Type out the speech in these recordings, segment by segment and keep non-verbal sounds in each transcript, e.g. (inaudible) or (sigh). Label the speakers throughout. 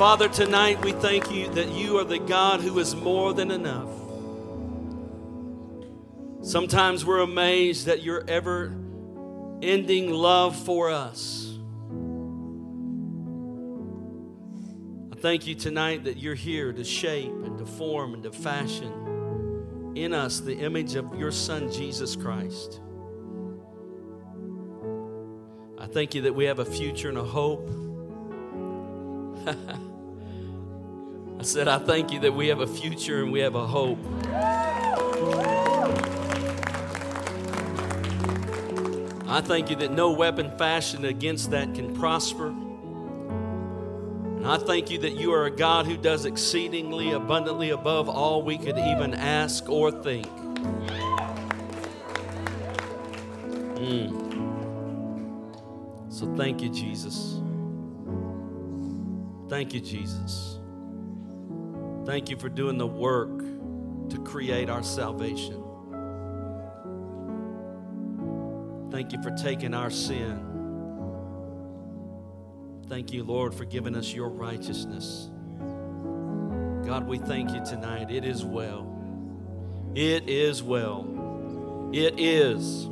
Speaker 1: Father, tonight we thank you that you are the God who is more than enough. Sometimes we're amazed at your ever ending love for us. I thank you tonight that you're here to shape and to form and to fashion in us the image of your Son, Jesus Christ. I thank you that we have a future and a hope. (laughs) I said, I thank you that we have a future and we have a hope. I thank you that no weapon fashioned against that can prosper. And I thank you that you are a God who does exceedingly abundantly above all we could even ask or think. Mm. So thank you, Jesus. Thank you, Jesus. Thank you for doing the work to create our salvation. Thank you for taking our sin. Thank you, Lord, for giving us your righteousness. God, we thank you tonight. It is well. It is well. It is.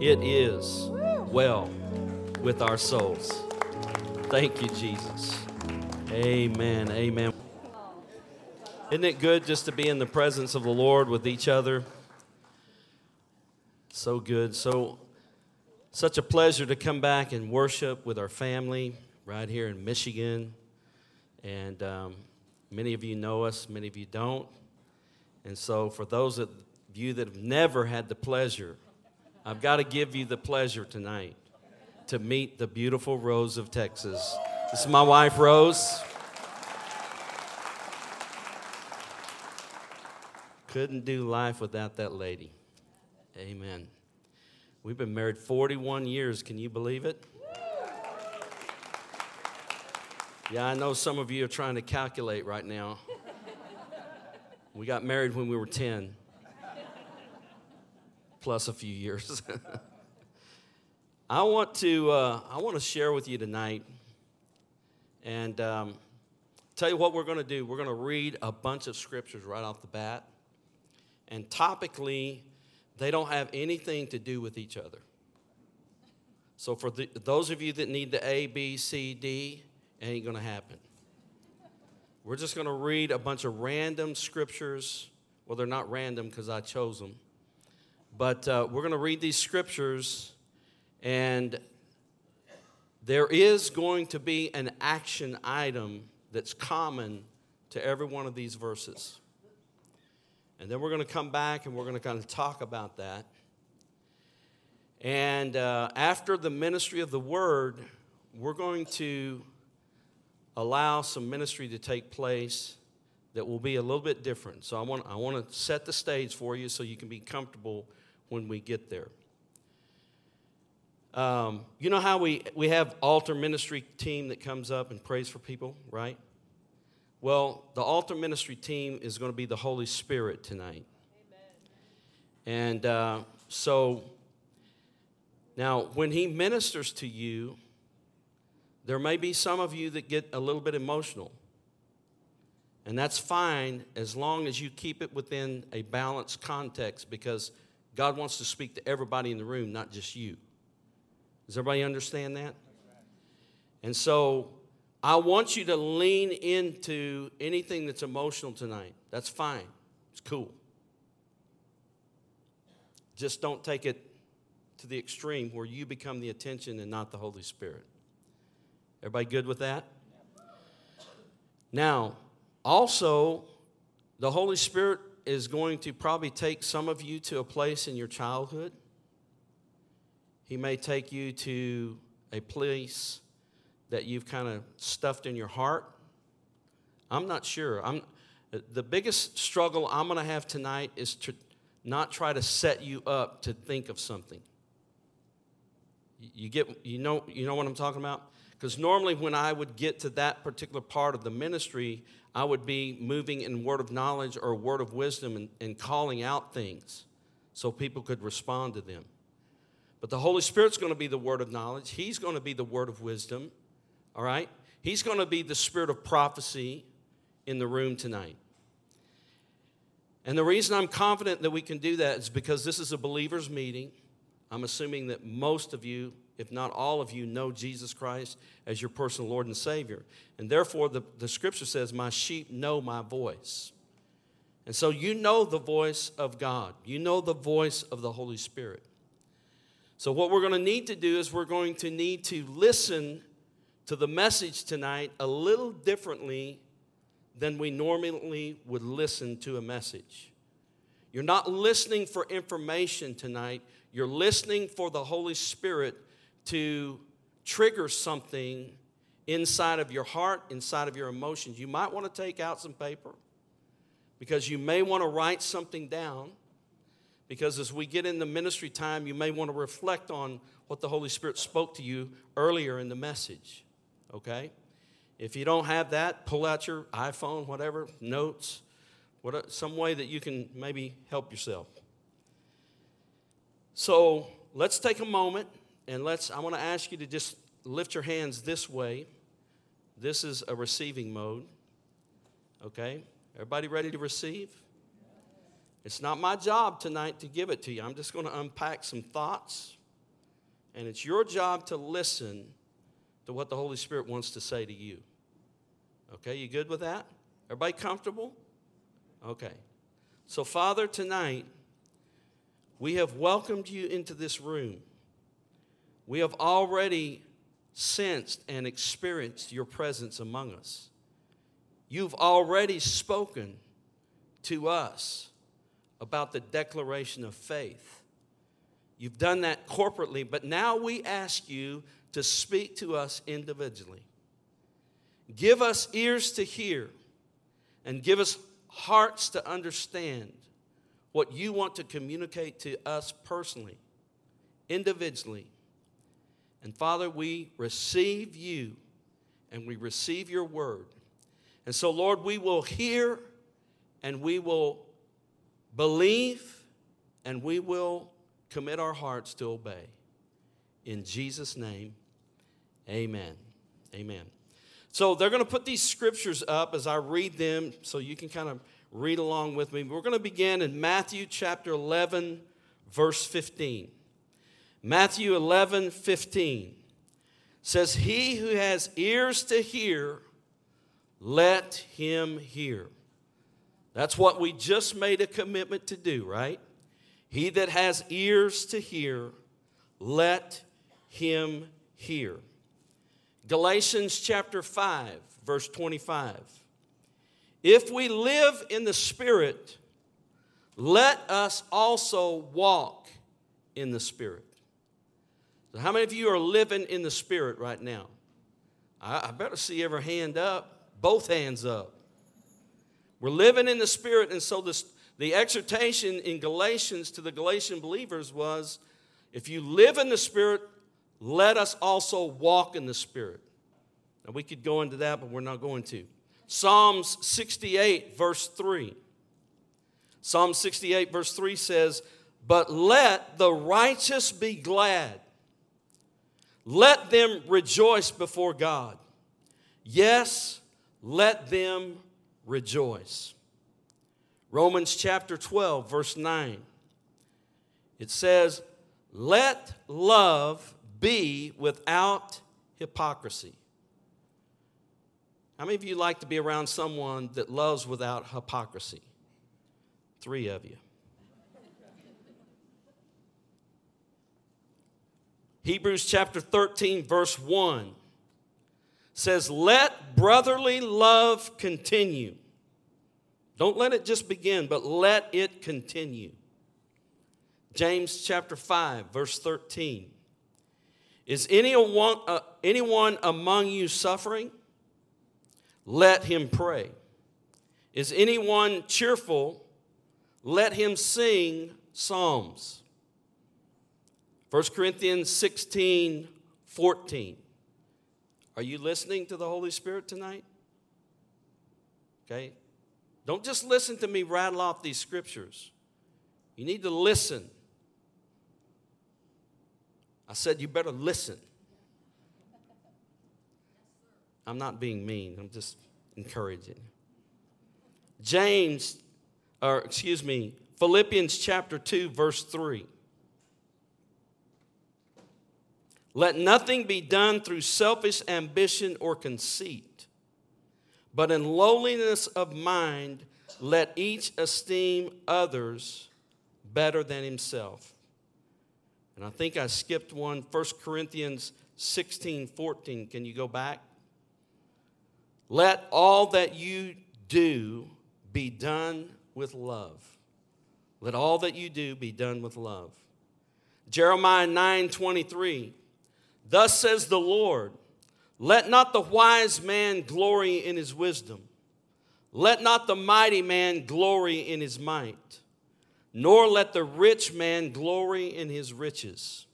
Speaker 1: It is well with our souls. Thank you, Jesus. Amen. Amen. Isn't it good just to be in the presence of the Lord with each other? So good. So, such a pleasure to come back and worship with our family right here in Michigan. And um, many of you know us, many of you don't. And so, for those of you that have never had the pleasure, I've got to give you the pleasure tonight to meet the beautiful Rose of Texas. This is my wife, Rose. Couldn't do life without that lady. Amen. We've been married 41 years. Can you believe it? Yeah, I know some of you are trying to calculate right now. We got married when we were 10, plus a few years. (laughs) I want to uh, I want to share with you tonight, and um, tell you what we're going to do. We're going to read a bunch of scriptures right off the bat, and topically, they don't have anything to do with each other. So for the, those of you that need the A, B, C, D, ain't going to happen. We're just going to read a bunch of random scriptures. Well, they're not random because I chose them, but uh, we're going to read these scriptures and there is going to be an action item that's common to every one of these verses. And then we're going to come back and we're going to kind of talk about that. And uh, after the ministry of the word, we're going to allow some ministry to take place that will be a little bit different. So I want, I want to set the stage for you so you can be comfortable when we get there. Um, you know how we, we have altar ministry team that comes up and prays for people, right? Well, the altar ministry team is going to be the Holy Spirit tonight. Amen. And uh, so now, when He ministers to you, there may be some of you that get a little bit emotional. And that's fine as long as you keep it within a balanced context because God wants to speak to everybody in the room, not just you. Does everybody understand that? And so I want you to lean into anything that's emotional tonight. That's fine, it's cool. Just don't take it to the extreme where you become the attention and not the Holy Spirit. Everybody good with that? Now, also, the Holy Spirit is going to probably take some of you to a place in your childhood he may take you to a place that you've kind of stuffed in your heart. I'm not sure. I'm, the biggest struggle I'm going to have tonight is to not try to set you up to think of something. You get you know you know what I'm talking about? Because normally when I would get to that particular part of the ministry, I would be moving in word of knowledge or word of wisdom and, and calling out things so people could respond to them. But the Holy Spirit's going to be the word of knowledge. He's going to be the word of wisdom. All right? He's going to be the spirit of prophecy in the room tonight. And the reason I'm confident that we can do that is because this is a believer's meeting. I'm assuming that most of you, if not all of you, know Jesus Christ as your personal Lord and Savior. And therefore, the, the scripture says, My sheep know my voice. And so you know the voice of God, you know the voice of the Holy Spirit. So, what we're going to need to do is we're going to need to listen to the message tonight a little differently than we normally would listen to a message. You're not listening for information tonight, you're listening for the Holy Spirit to trigger something inside of your heart, inside of your emotions. You might want to take out some paper because you may want to write something down. Because as we get into ministry time, you may want to reflect on what the Holy Spirit spoke to you earlier in the message. Okay? If you don't have that, pull out your iPhone, whatever, notes, what, some way that you can maybe help yourself. So let's take a moment and let's, I want to ask you to just lift your hands this way. This is a receiving mode. Okay? Everybody ready to receive? It's not my job tonight to give it to you. I'm just going to unpack some thoughts. And it's your job to listen to what the Holy Spirit wants to say to you. Okay, you good with that? Everybody comfortable? Okay. So, Father, tonight, we have welcomed you into this room. We have already sensed and experienced your presence among us. You've already spoken to us about the declaration of faith. You've done that corporately, but now we ask you to speak to us individually. Give us ears to hear and give us hearts to understand what you want to communicate to us personally, individually. And Father, we receive you and we receive your word. And so, Lord, we will hear and we will believe and we will commit our hearts to obey. In Jesus' name, amen. Amen. So they're going to put these scriptures up as I read them so you can kind of read along with me. We're going to begin in Matthew chapter 11, verse 15. Matthew 11, 15 says, He who has ears to hear, let him hear. That's what we just made a commitment to do, right? He that has ears to hear, let him hear. Galatians chapter 5, verse 25. If we live in the Spirit, let us also walk in the Spirit. So, how many of you are living in the Spirit right now? I, I better see every hand up both hands up. We're living in the Spirit, and so this, the exhortation in Galatians to the Galatian believers was if you live in the Spirit, let us also walk in the Spirit. Now, we could go into that, but we're not going to. Psalms 68, verse 3. Psalm 68, verse 3 says, But let the righteous be glad. Let them rejoice before God. Yes, let them rejoice. Romans chapter 12, verse 9. It says, Let love be without hypocrisy. How many of you like to be around someone that loves without hypocrisy? Three of you. Hebrews chapter 13, verse 1 says, Let brotherly love continue. Don't let it just begin, but let it continue. James chapter 5, verse 13. Is anyone, uh, anyone among you suffering? Let him pray. Is anyone cheerful? Let him sing psalms. 1 Corinthians 16, 14. Are you listening to the Holy Spirit tonight? Okay? Don't just listen to me rattle off these scriptures. You need to listen. I said you better listen. I'm not being mean, I'm just encouraging. James, or excuse me, Philippians chapter 2, verse 3. Let nothing be done through selfish ambition or conceit, but in lowliness of mind, let each esteem others better than himself. And I think I skipped one, 1 Corinthians 16 14. Can you go back? Let all that you do be done with love. Let all that you do be done with love. Jeremiah 9 23. Thus says the Lord, let not the wise man glory in his wisdom, let not the mighty man glory in his might, nor let the rich man glory in his riches.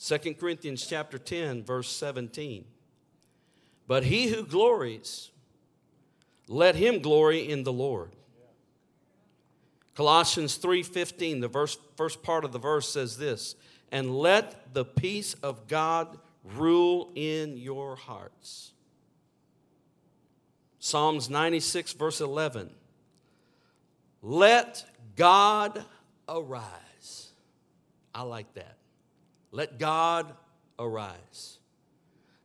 Speaker 1: 2 Corinthians chapter 10 verse 17. But he who glories, let him glory in the Lord. Colossians 3:15, the verse, first part of the verse says this, and let the peace of God rule in your hearts. Psalms 96, verse 11. Let God arise. I like that. Let God arise.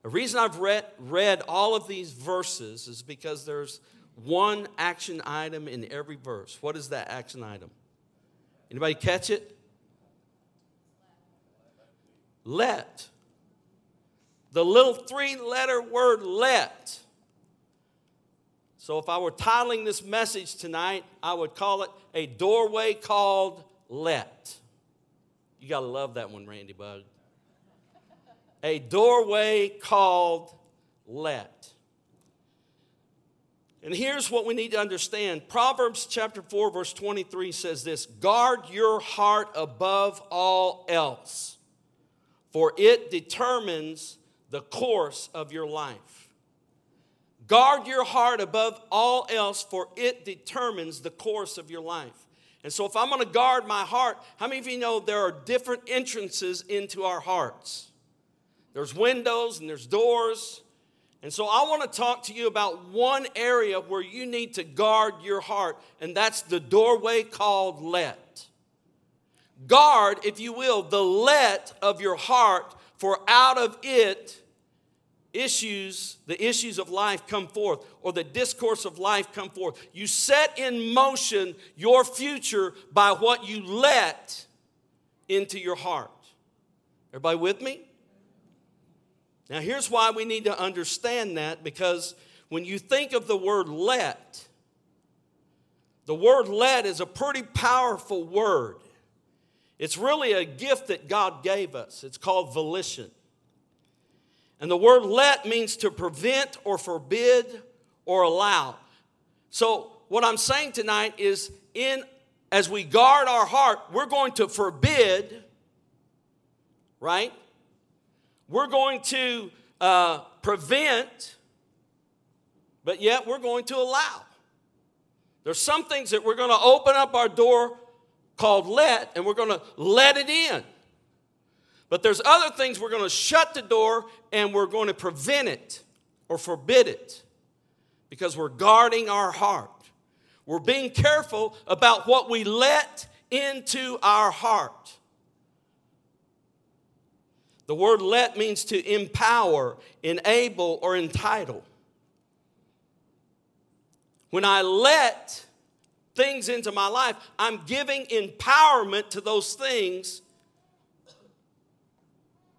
Speaker 1: The reason I've read, read all of these verses is because there's one action item in every verse. What is that action item? Anybody catch it? Let. The little three letter word let. So if I were titling this message tonight, I would call it A Doorway Called Let. You got to love that one, Randy Bug. A doorway called let. And here's what we need to understand Proverbs chapter 4, verse 23 says this Guard your heart above all else for it determines the course of your life. Guard your heart above all else, for it determines the course of your life. And so, if I'm going to guard my heart, how many of you know there are different entrances into our hearts? There's windows and there's doors. And so, I want to talk to you about one area where you need to guard your heart, and that's the doorway called let. Guard, if you will, the let of your heart, for out of it issues, the issues of life come forth, or the discourse of life come forth. You set in motion your future by what you let into your heart. Everybody with me? Now, here's why we need to understand that because when you think of the word let, the word let is a pretty powerful word. It's really a gift that God gave us. It's called volition. And the word let means to prevent or forbid or allow. So, what I'm saying tonight is in as we guard our heart, we're going to forbid, right? We're going to uh, prevent, but yet we're going to allow. There's some things that we're going to open up our door called let, and we're going to let it in. But there's other things we're going to shut the door and we're going to prevent it or forbid it because we're guarding our heart. We're being careful about what we let into our heart. The word let means to empower, enable, or entitle. When I let things into my life, I'm giving empowerment to those things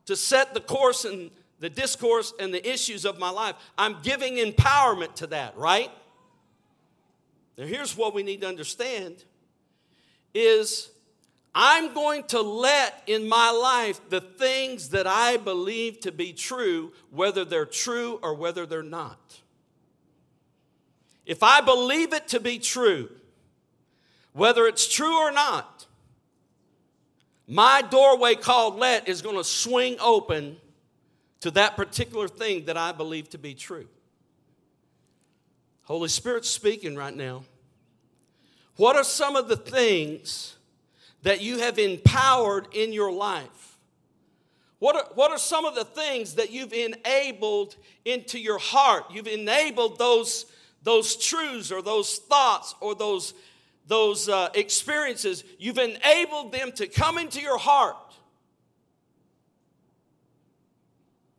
Speaker 1: to set the course and the discourse and the issues of my life. I'm giving empowerment to that, right? Now here's what we need to understand is I'm going to let in my life the things that I believe to be true, whether they're true or whether they're not. If I believe it to be true, whether it's true or not, my doorway called let is going to swing open to that particular thing that I believe to be true. Holy Spirit's speaking right now. What are some of the things that you have empowered in your life? What are, what are some of the things that you've enabled into your heart? You've enabled those, those truths or those thoughts or those, those uh, experiences. You've enabled them to come into your heart.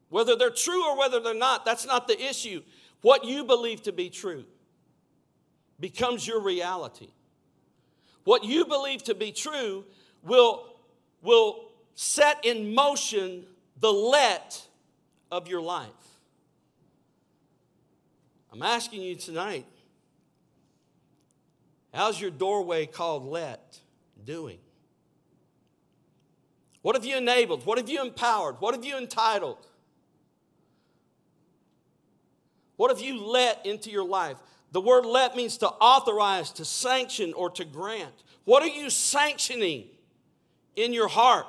Speaker 1: Whether they're true or whether they're not, that's not the issue. What you believe to be true becomes your reality. What you believe to be true will, will set in motion the let of your life. I'm asking you tonight how's your doorway called let doing? What have you enabled? What have you empowered? What have you entitled? What have you let into your life? The word let means to authorize, to sanction, or to grant. What are you sanctioning in your heart?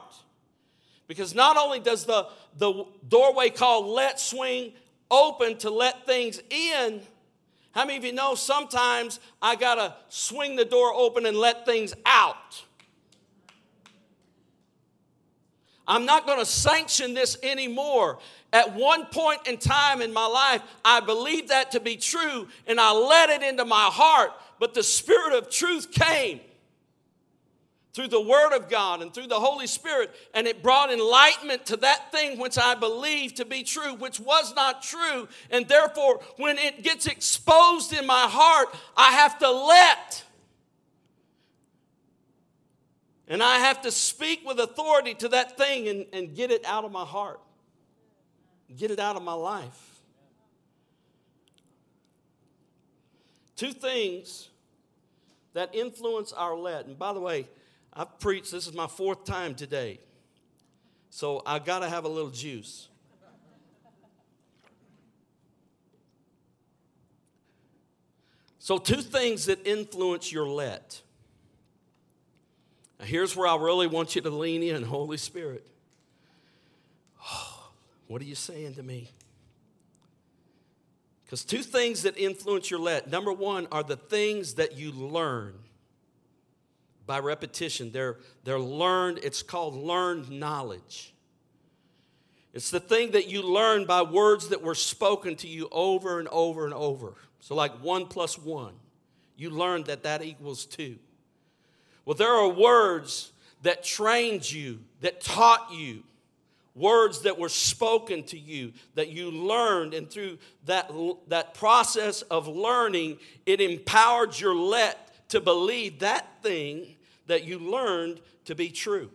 Speaker 1: Because not only does the, the doorway called let swing open to let things in, how many of you know sometimes I gotta swing the door open and let things out? I'm not gonna sanction this anymore. At one point in time in my life, I believed that to be true and I let it into my heart, but the Spirit of truth came through the Word of God and through the Holy Spirit, and it brought enlightenment to that thing which I believed to be true, which was not true. And therefore, when it gets exposed in my heart, I have to let. And I have to speak with authority to that thing and, and get it out of my heart, get it out of my life. Two things that influence our let. And by the way, I've preached, this is my fourth time today. So I got to have a little juice. So, two things that influence your let. Now, here's where I really want you to lean in, Holy Spirit. Oh, (sighs) what are you saying to me? Because two things that influence your let. Number one are the things that you learn by repetition. They're, they're learned, it's called learned knowledge. It's the thing that you learn by words that were spoken to you over and over and over. So, like one plus one, you learn that that equals two. Well, there are words that trained you, that taught you, words that were spoken to you, that you learned, and through that, that process of learning, it empowered your let to believe that thing that you learned to be true.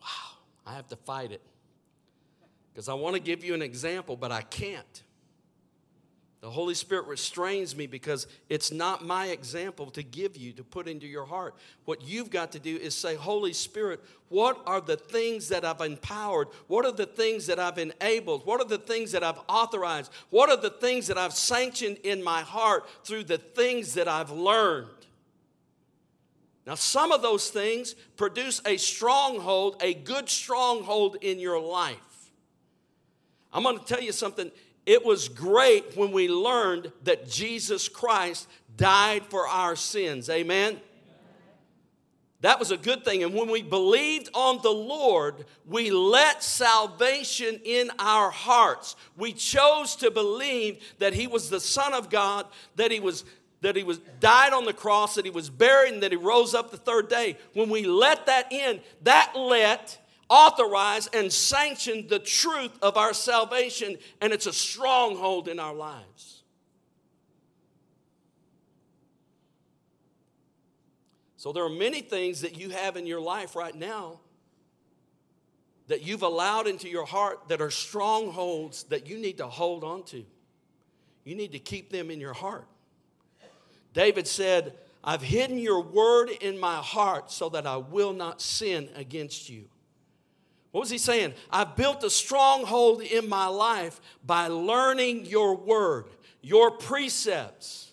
Speaker 1: Wow, I have to fight it. Because I want to give you an example, but I can't. The Holy Spirit restrains me because it's not my example to give you, to put into your heart. What you've got to do is say, Holy Spirit, what are the things that I've empowered? What are the things that I've enabled? What are the things that I've authorized? What are the things that I've sanctioned in my heart through the things that I've learned? Now, some of those things produce a stronghold, a good stronghold in your life. I'm going to tell you something it was great when we learned that Jesus Christ died for our sins. Amen? That was a good thing. And when we believed on the Lord, we let salvation in our hearts. We chose to believe that He was the Son of God, that He was that he was died on the cross, that he was buried, and that he rose up the third day. When we let that in, that let authorized and sanctioned the truth of our salvation, and it's a stronghold in our lives. So, there are many things that you have in your life right now that you've allowed into your heart that are strongholds that you need to hold on to. You need to keep them in your heart. David said, I've hidden your word in my heart so that I will not sin against you. What was he saying? I've built a stronghold in my life by learning your word, your precepts.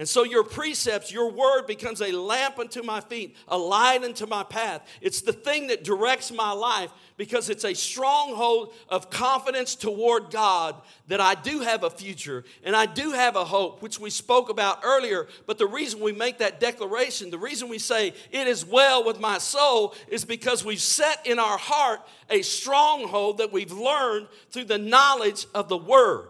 Speaker 1: And so your precepts, your word becomes a lamp unto my feet, a light unto my path. It's the thing that directs my life because it's a stronghold of confidence toward God that I do have a future and I do have a hope, which we spoke about earlier. But the reason we make that declaration, the reason we say it is well with my soul, is because we've set in our heart a stronghold that we've learned through the knowledge of the word.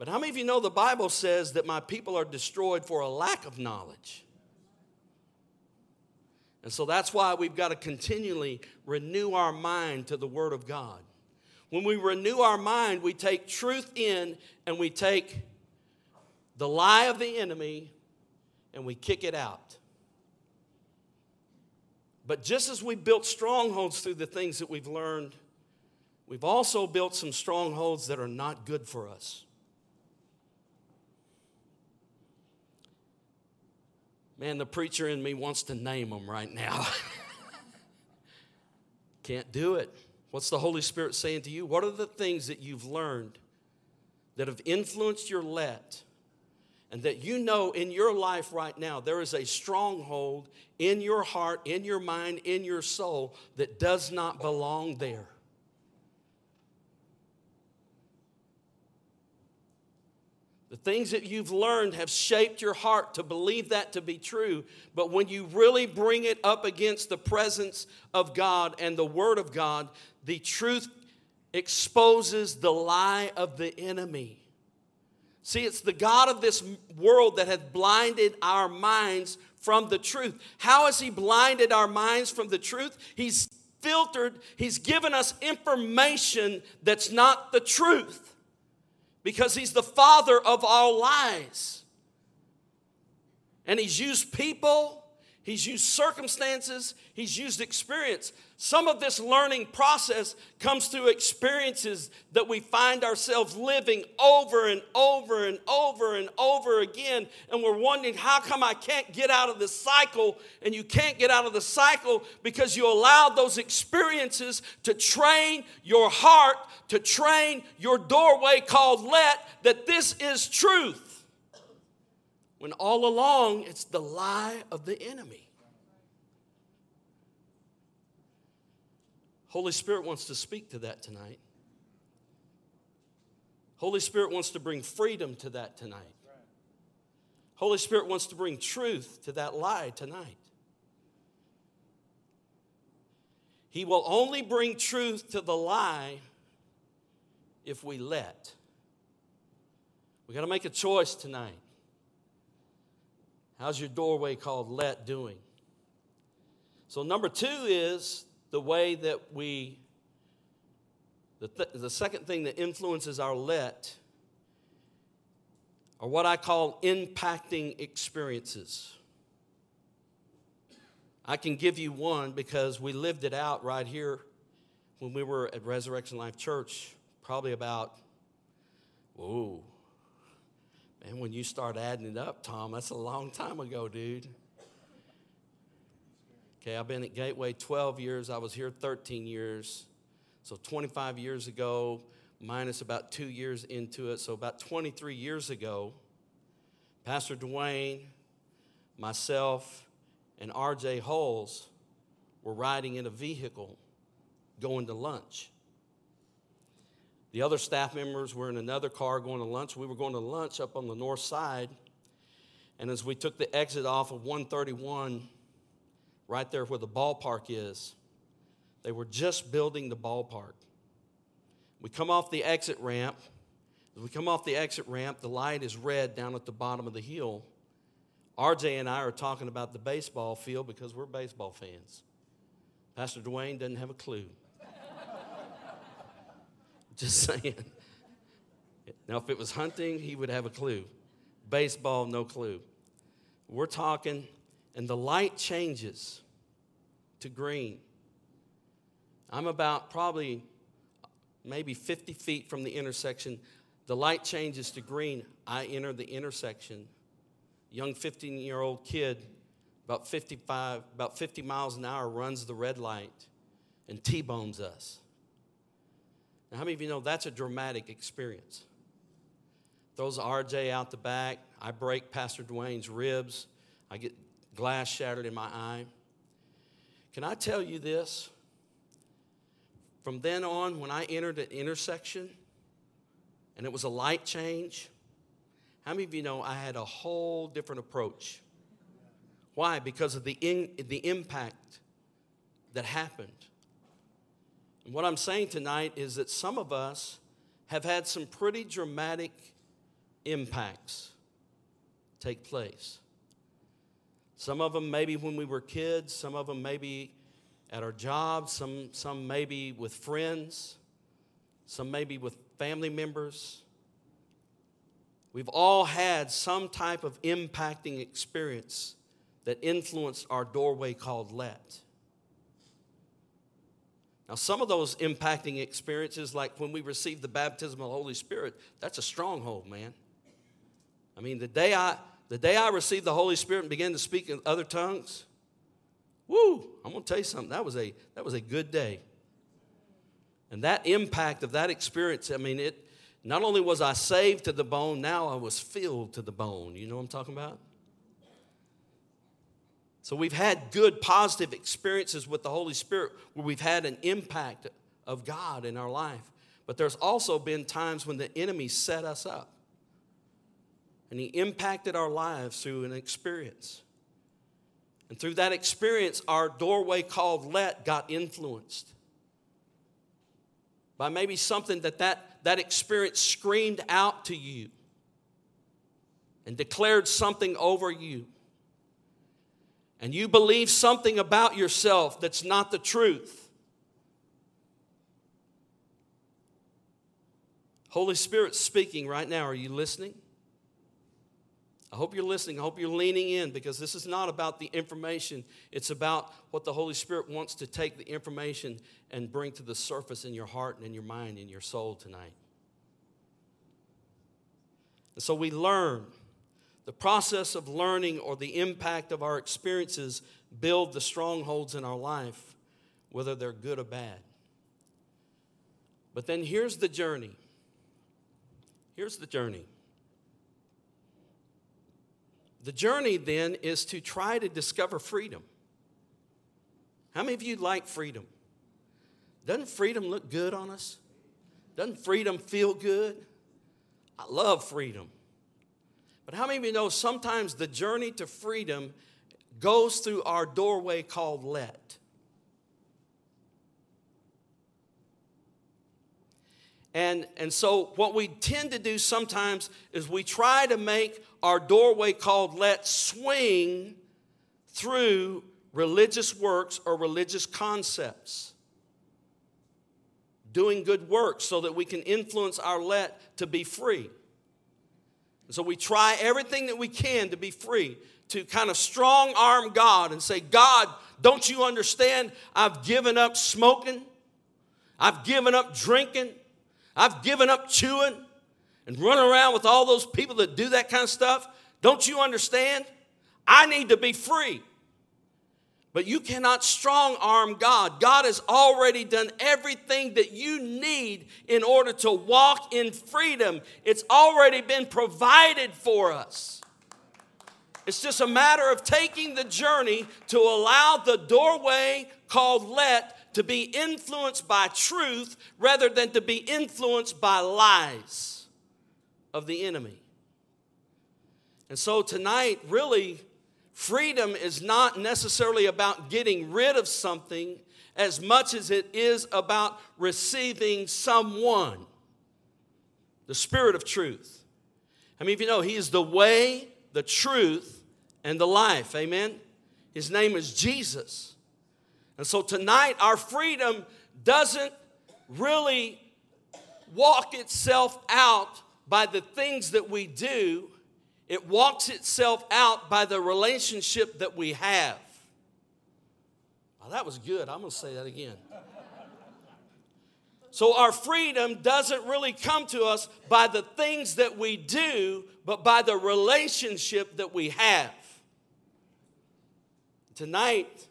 Speaker 1: But how many of you know the Bible says that my people are destroyed for a lack of knowledge? And so that's why we've got to continually renew our mind to the Word of God. When we renew our mind, we take truth in and we take the lie of the enemy and we kick it out. But just as we built strongholds through the things that we've learned, we've also built some strongholds that are not good for us. Man, the preacher in me wants to name them right now. (laughs) Can't do it. What's the Holy Spirit saying to you? What are the things that you've learned that have influenced your let? And that you know in your life right now, there is a stronghold in your heart, in your mind, in your soul that does not belong there. The things that you've learned have shaped your heart to believe that to be true. But when you really bring it up against the presence of God and the Word of God, the truth exposes the lie of the enemy. See, it's the God of this world that has blinded our minds from the truth. How has He blinded our minds from the truth? He's filtered, He's given us information that's not the truth because he's the father of all lies. And he's used people, he's used circumstances, he's used experience. Some of this learning process comes through experiences that we find ourselves living over and over and over and over again. And we're wondering, how come I can't get out of this cycle? And you can't get out of the cycle because you allowed those experiences to train your heart, to train your doorway called let, that this is truth. When all along it's the lie of the enemy. Holy Spirit wants to speak to that tonight. Holy Spirit wants to bring freedom to that tonight. Holy Spirit wants to bring truth to that lie tonight. He will only bring truth to the lie if we let. We got to make a choice tonight. How's your doorway called let doing? So, number two is the way that we, the, th- the second thing that influences our let are what I call impacting experiences. I can give you one because we lived it out right here when we were at Resurrection Life Church, probably about, whoa, man, when you start adding it up, Tom, that's a long time ago, dude. Okay, I've been at Gateway 12 years. I was here 13 years. So 25 years ago, minus about two years into it. So about 23 years ago, Pastor Duane, myself, and RJ Holes were riding in a vehicle going to lunch. The other staff members were in another car going to lunch. We were going to lunch up on the north side. And as we took the exit off of 131, right there where the ballpark is. They were just building the ballpark. We come off the exit ramp. As we come off the exit ramp, the light is red down at the bottom of the hill. RJ and I are talking about the baseball field because we're baseball fans. Pastor Duane doesn't have a clue. Just (laughs) saying. Now, if it was hunting, he would have a clue. Baseball, no clue. We're talking and the light changes to green. I'm about probably maybe 50 feet from the intersection. The light changes to green. I enter the intersection. Young 15 year old kid, about 55, about 50 miles an hour, runs the red light and T bones us. Now, how many of you know that's a dramatic experience? Throws RJ out the back. I break Pastor Duane's ribs. I get glass shattered in my eye. Can I tell you this? From then on, when I entered an intersection and it was a light change, how many of you know I had a whole different approach? Why? Because of the, in, the impact that happened. What I'm saying tonight is that some of us have had some pretty dramatic impacts take place. Some of them maybe when we were kids, some of them maybe at our jobs, some, some maybe with friends, some maybe with family members. We've all had some type of impacting experience that influenced our doorway called let. Now, some of those impacting experiences, like when we received the baptism of the Holy Spirit, that's a stronghold, man. I mean, the day I, the day I received the Holy Spirit and began to speak in other tongues, woo, I'm to tell you something. That was, a, that was a good day. And that impact of that experience, I mean, it not only was I saved to the bone, now I was filled to the bone. You know what I'm talking about? So we've had good, positive experiences with the Holy Spirit where we've had an impact of God in our life. But there's also been times when the enemy set us up and he impacted our lives through an experience. And through that experience, our doorway called let got influenced by maybe something that that, that experience screamed out to you and declared something over you and you believe something about yourself that's not the truth, Holy Spirit speaking right now. Are you listening? I hope you're listening. I hope you're leaning in because this is not about the information. It's about what the Holy Spirit wants to take the information and bring to the surface in your heart and in your mind and your soul tonight. And so we learn the process of learning or the impact of our experiences build the strongholds in our life, whether they're good or bad. But then here's the journey. Here's the journey. The journey then is to try to discover freedom. How many of you like freedom? Doesn't freedom look good on us? Doesn't freedom feel good? I love freedom. But how many of you know sometimes the journey to freedom goes through our doorway called let? And, and so, what we tend to do sometimes is we try to make our doorway called let swing through religious works or religious concepts. Doing good works so that we can influence our let to be free. So we try everything that we can to be free, to kind of strong arm God and say, God, don't you understand? I've given up smoking, I've given up drinking, I've given up chewing and running around with all those people that do that kind of stuff. Don't you understand? I need to be free. But you cannot strong arm God. God has already done everything that you need in order to walk in freedom. It's already been provided for us. It's just a matter of taking the journey to allow the doorway called let to be influenced by truth rather than to be influenced by lies of the enemy. And so tonight, really, Freedom is not necessarily about getting rid of something as much as it is about receiving someone. The Spirit of truth. I mean, if you know, He is the way, the truth, and the life. Amen? His name is Jesus. And so tonight, our freedom doesn't really walk itself out by the things that we do it walks itself out by the relationship that we have. Well, that was good. I'm going to say that again. So, our freedom doesn't really come to us by the things that we do, but by the relationship that we have. Tonight,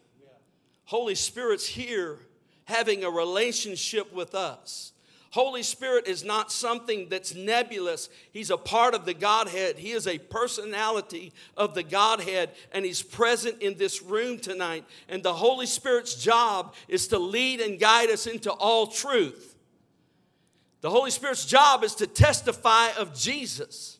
Speaker 1: Holy Spirit's here having a relationship with us. Holy Spirit is not something that's nebulous. He's a part of the Godhead. He is a personality of the Godhead, and He's present in this room tonight. And the Holy Spirit's job is to lead and guide us into all truth. The Holy Spirit's job is to testify of Jesus.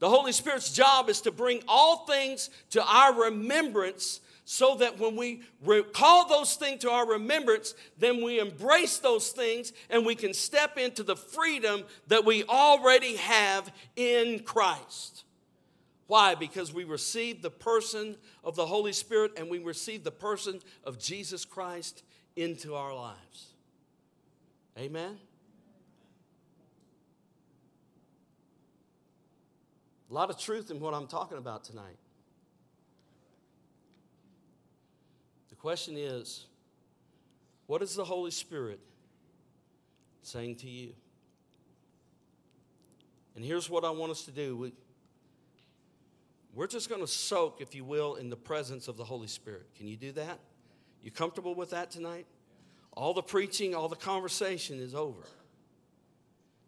Speaker 1: The Holy Spirit's job is to bring all things to our remembrance so that when we recall those things to our remembrance, then we embrace those things and we can step into the freedom that we already have in Christ. Why? Because we receive the person of the Holy Spirit and we receive the person of Jesus Christ into our lives. Amen? A lot of truth in what I'm talking about tonight. Question is what is the Holy Spirit saying to you? And here's what I want us to do. We, we're just going to soak, if you will, in the presence of the Holy Spirit. Can you do that? You comfortable with that tonight? All the preaching, all the conversation is over.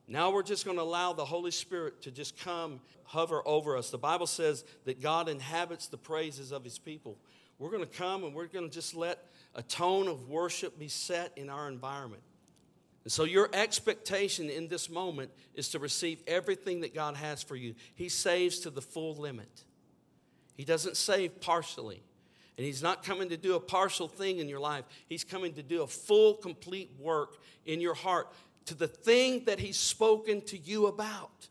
Speaker 1: Now we're just going to allow the Holy Spirit to just come hover over us. The Bible says that God inhabits the praises of his people. We're going to come and we're going to just let a tone of worship be set in our environment. And so, your expectation in this moment is to receive everything that God has for you. He saves to the full limit, He doesn't save partially. And He's not coming to do a partial thing in your life, He's coming to do a full, complete work in your heart to the thing that He's spoken to you about.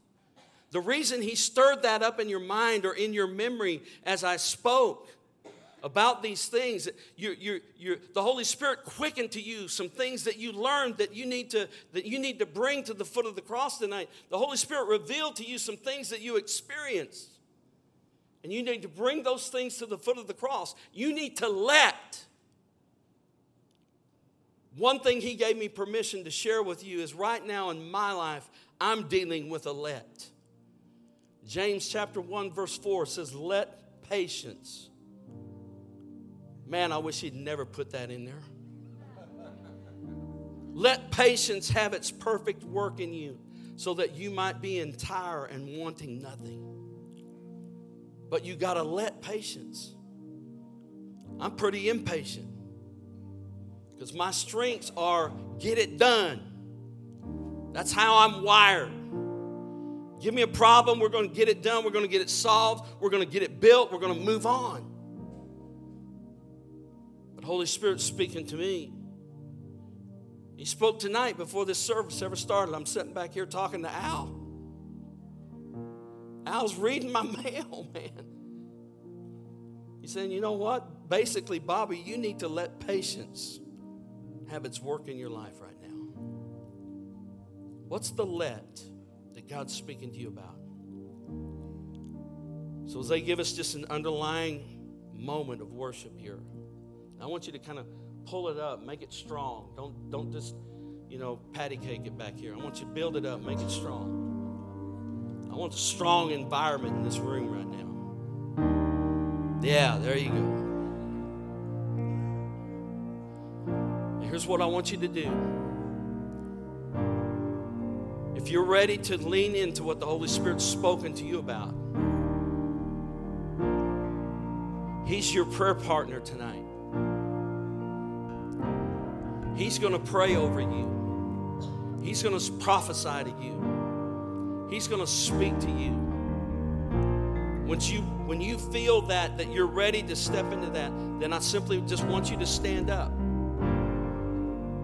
Speaker 1: The reason He stirred that up in your mind or in your memory as I spoke about these things. you you you the Holy Spirit quickened to you some things that you learned that you need to that you need to bring to the foot of the cross tonight. The Holy Spirit revealed to you some things that you experienced. And you need to bring those things to the foot of the cross. You need to let. One thing he gave me permission to share with you is right now in my life, I'm dealing with a let. James chapter 1, verse 4 says, Let patience Man, I wish he'd never put that in there. Let patience have its perfect work in you so that you might be entire and wanting nothing. But you got to let patience. I'm pretty impatient because my strengths are get it done. That's how I'm wired. Give me a problem, we're going to get it done, we're going to get it solved, we're going to get it built, we're going to move on. But Holy Spirit's speaking to me. He spoke tonight before this service ever started. I'm sitting back here talking to Al. Al's reading my (laughs) mail, man. He's saying, you know what? Basically, Bobby, you need to let patience have its work in your life right now. What's the let that God's speaking to you about? So, as they give us just an underlying moment of worship here. I want you to kind of pull it up, make it strong. Don't, don't just, you know, patty cake it back here. I want you to build it up, make it strong. I want a strong environment in this room right now. Yeah, there you go. Here's what I want you to do. If you're ready to lean into what the Holy Spirit's spoken to you about, He's your prayer partner tonight. He's going to pray over you. He's going to prophesy to you. He's going to speak to you. Once you when you feel that that you're ready to step into that, then I simply just want you to stand up.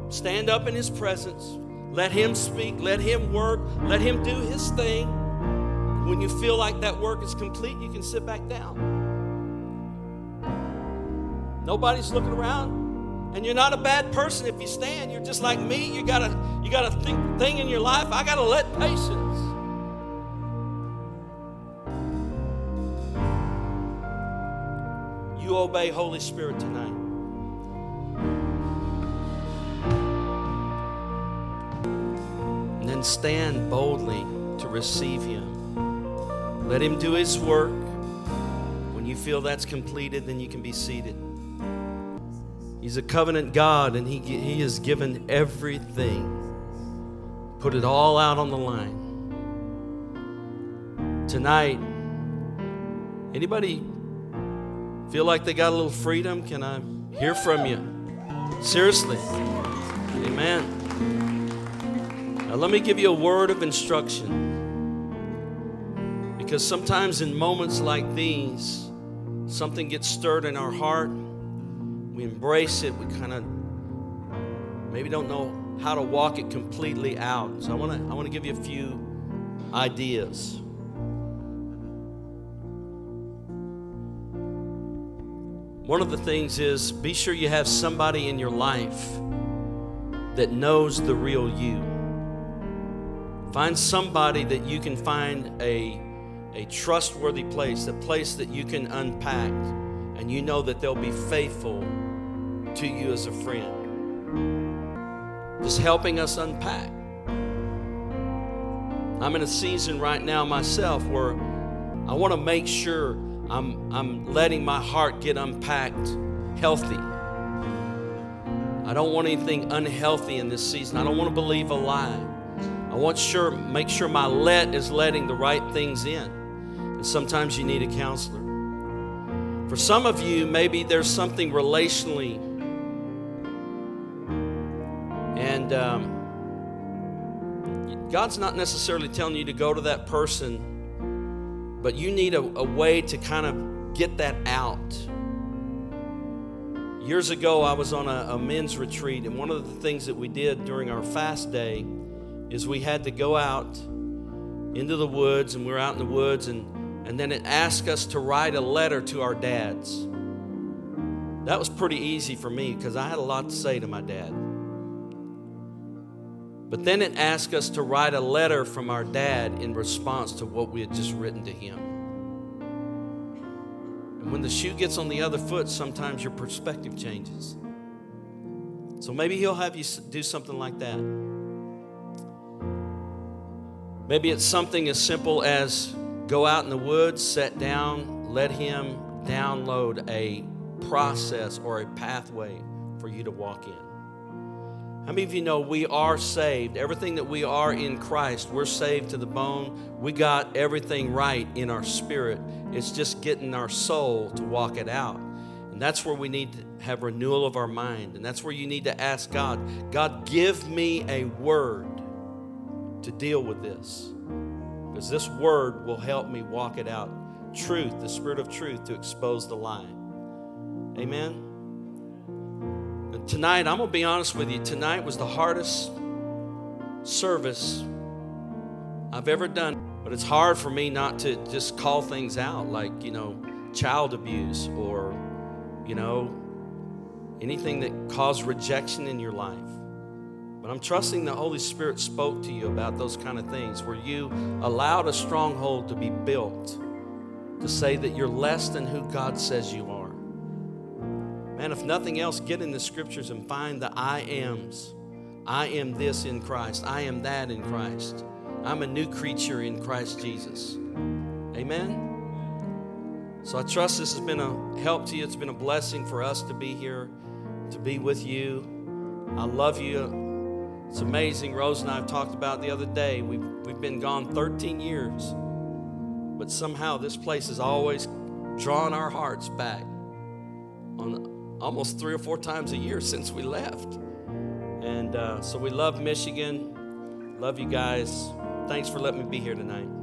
Speaker 1: Stand up in his presence. Let him speak, let him work, let him do his thing. When you feel like that work is complete, you can sit back down. Nobody's looking around. And you're not a bad person if you stand. You're just like me. You got a you got a th- thing in your life. I got to let patience. You obey Holy Spirit tonight. And then stand boldly to receive Him. Let Him do His work. When you feel that's completed, then you can be seated. He's a covenant God, and he, he has given everything Put it all out on the line. Tonight, anybody feel like they got a little freedom? Can I hear from you? Seriously. Amen. Now, let me give you a word of instruction. Because sometimes in moments like these, something gets stirred in our heart. We embrace it. We kind of maybe don't know how to walk it completely out. So I want to I want to give you a few ideas. One of the things is be sure you have somebody in your life that knows the real you. Find somebody that you can find a a trustworthy place, a place that you can unpack and you know that they'll be faithful to you as a friend. Just helping us unpack. I'm in a season right now myself where I want to make sure I'm, I'm letting my heart get unpacked healthy. I don't want anything unhealthy in this season. I don't want to believe a lie. I want sure make sure my let is letting the right things in. And sometimes you need a counselor. For some of you, maybe there's something relationally. And um, God's not necessarily telling you to go to that person, but you need a, a way to kind of get that out. Years ago, I was on a, a men's retreat, and one of the things that we did during our fast day is we had to go out into the woods, and we were out in the woods, and and then it asked us to write a letter to our dads. That was pretty easy for me because I had a lot to say to my dad. But then it asked us to write a letter from our dad in response to what we had just written to him. And when the shoe gets on the other foot, sometimes your perspective changes. So maybe he'll have you do something like that. Maybe it's something as simple as Go out in the woods, sit down, let Him download a process or a pathway for you to walk in. How many of you know we are saved? Everything that we are in Christ, we're saved to the bone. We got everything right in our spirit. It's just getting our soul to walk it out. And that's where we need to have renewal of our mind. And that's where you need to ask God, God, give me a word to deal with this because this word will help me walk it out. Truth, the spirit of truth, to expose the lie. Amen. And tonight, I'm going to be honest with you. Tonight was the hardest service I've ever done. But it's hard for me not to just call things out like, you know, child abuse or, you know, anything that caused rejection in your life. But I'm trusting the Holy Spirit spoke to you about those kind of things where you allowed a stronghold to be built to say that you're less than who God says you are. Man, if nothing else, get in the scriptures and find the I ams. I am this in Christ. I am that in Christ. I'm a new creature in Christ Jesus. Amen. So I trust this has been a help to you. It's been a blessing for us to be here, to be with you. I love you. It's amazing. Rose and I have talked about the other day. We've, we've been gone 13 years, but somehow this place has always drawn our hearts back on almost three or four times a year since we left. And uh, so we love Michigan. Love you guys. Thanks for letting me be here tonight.